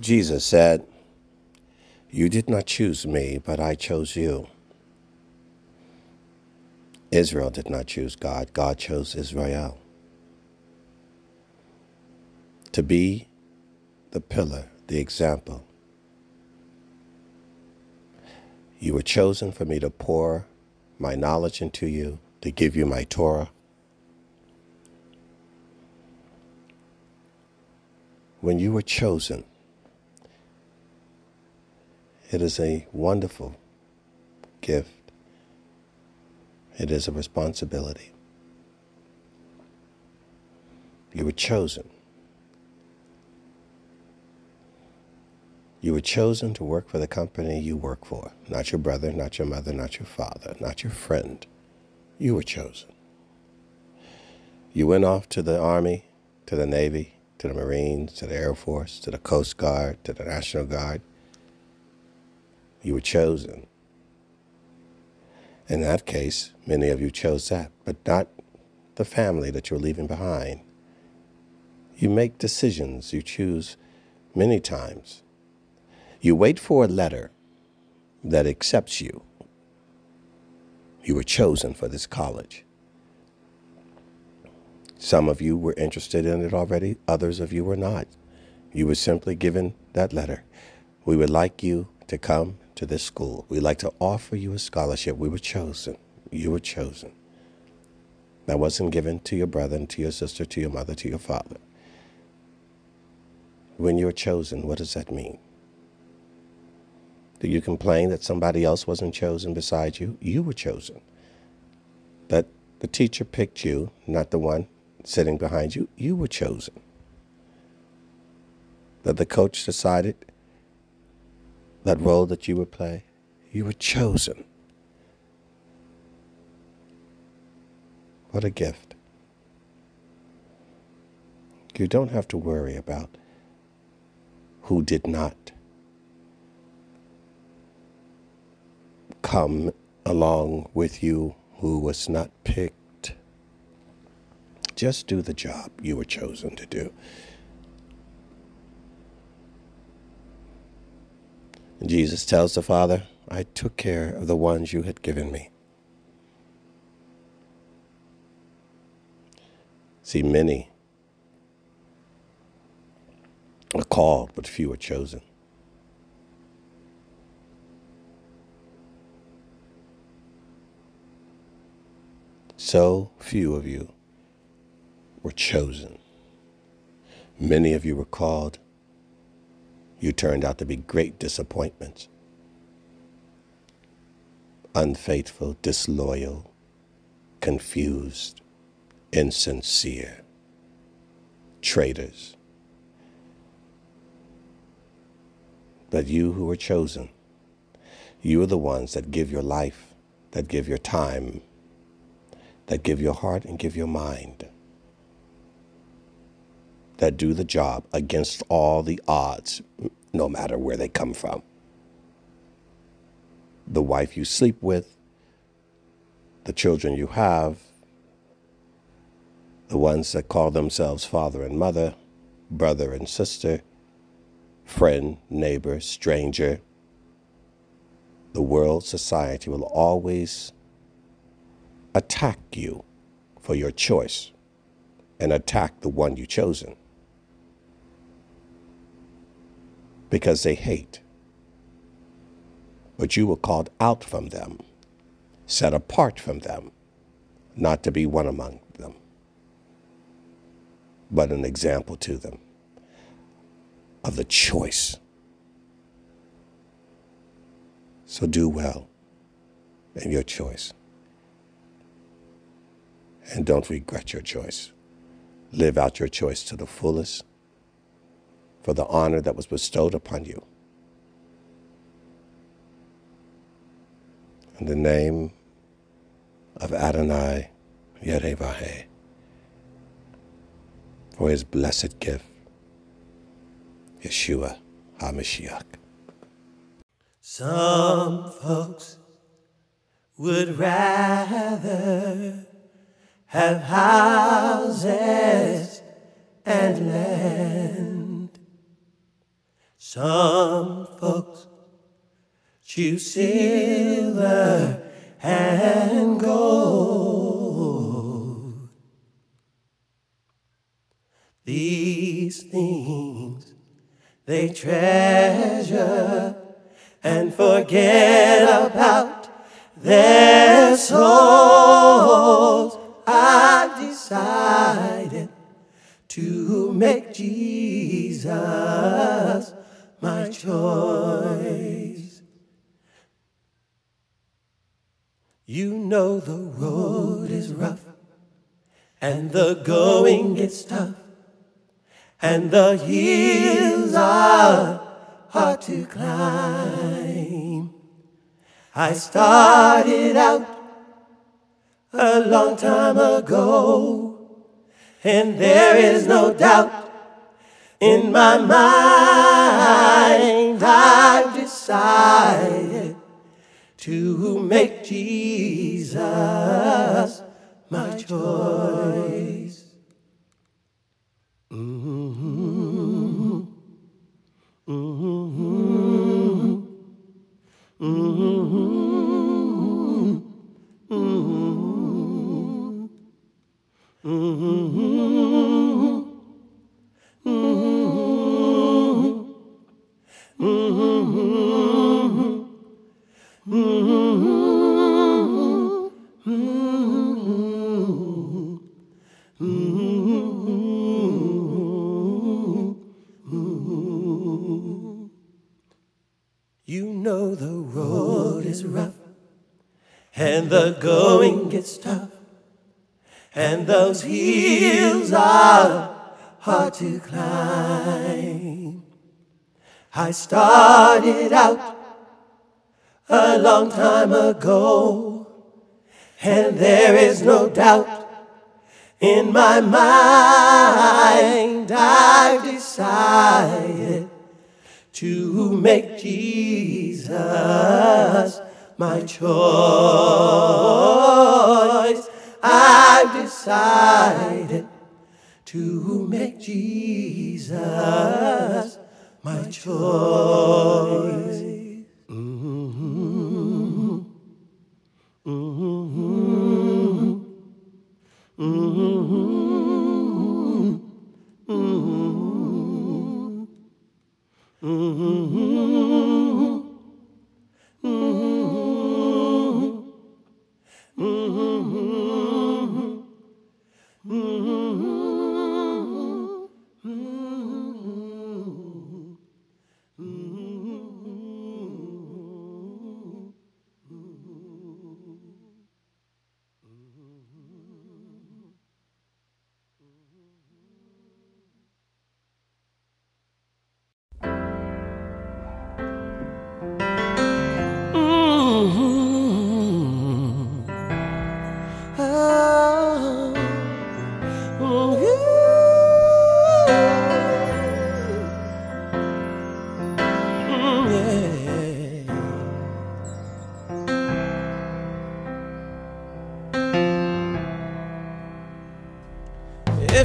Jesus said, You did not choose me, but I chose you. Israel did not choose God, God chose Israel. To be the pillar, the example. You were chosen for me to pour my knowledge into you, to give you my Torah. When you were chosen, it is a wonderful gift. It is a responsibility. You were chosen. You were chosen to work for the company you work for, not your brother, not your mother, not your father, not your friend. You were chosen. You went off to the Army, to the Navy, to the Marines, to the Air Force, to the Coast Guard, to the National Guard. You were chosen. In that case, many of you chose that, but not the family that you're leaving behind. You make decisions, you choose many times. You wait for a letter that accepts you. You were chosen for this college. Some of you were interested in it already, others of you were not. You were simply given that letter. We would like you to come to this school. We'd like to offer you a scholarship. We were chosen. You were chosen. That wasn't given to your brother and to your sister, to your mother, to your father. When you're chosen, what does that mean? Do you complain that somebody else wasn't chosen beside you? You were chosen. That the teacher picked you, not the one sitting behind you. You were chosen. That the coach decided that role that you would play, you were chosen. What a gift. You don't have to worry about who did not come along with you, who was not picked. Just do the job you were chosen to do. And Jesus tells the Father, I took care of the ones you had given me. See, many are called, but few are chosen. So few of you were chosen. Many of you were called, you turned out to be great disappointments. Unfaithful, disloyal, confused, insincere, traitors. But you who were chosen, you are the ones that give your life, that give your time, that give your heart and give your mind, that do the job against all the odds, no matter where they come from. The wife you sleep with, the children you have, the ones that call themselves father and mother, brother and sister, friend, neighbor, stranger. The world, society will always attack you for your choice and attack the one you've chosen because they hate. But you were called out from them, set apart from them, not to be one among them, but an example to them of the choice. So do well in your choice. And don't regret your choice. Live out your choice to the fullest for the honor that was bestowed upon you. In the name of Adonai Yerevahe, for his blessed gift, Yeshua HaMashiach. Some folks would rather have houses and land. Some folks choose silver and gold. These things they treasure and forget about their souls. I've decided to make Jesus my choice. You know the road is rough and the going gets tough and the hills are hard to climb. I started out a long time ago, and there is no doubt in my mind I've decided to make Jesus my choice. And the going gets tough and those hills are hard to climb. I started out a long time ago, and there is no doubt in my mind I've decided to make Jesus my choice. I've decided to make Jesus my choice. Mm-hmm. Mm-hmm. Mm-hmm.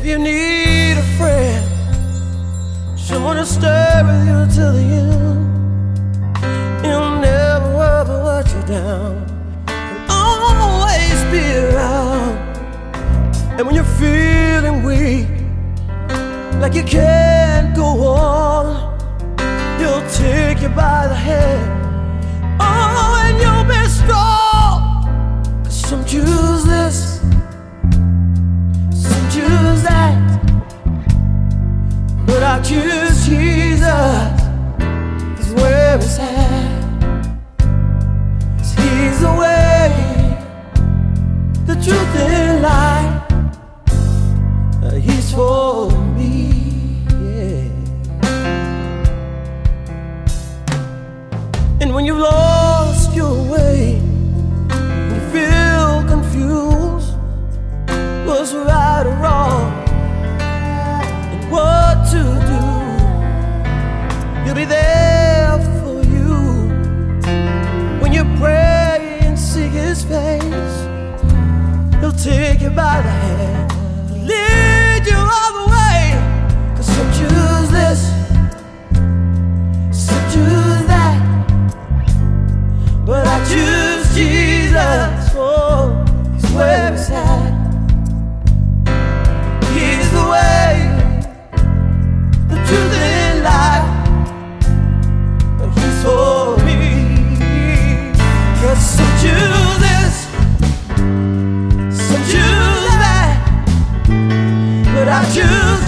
If you need a friend, someone to stay with you till the end, you'll never ever let you down, and always be around. And when you're feeling weak, like you can't go on, you'll take you by the hand. I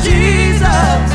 Jesus.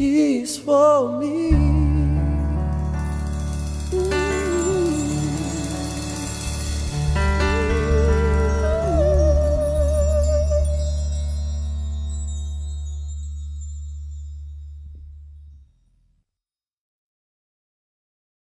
He's for me.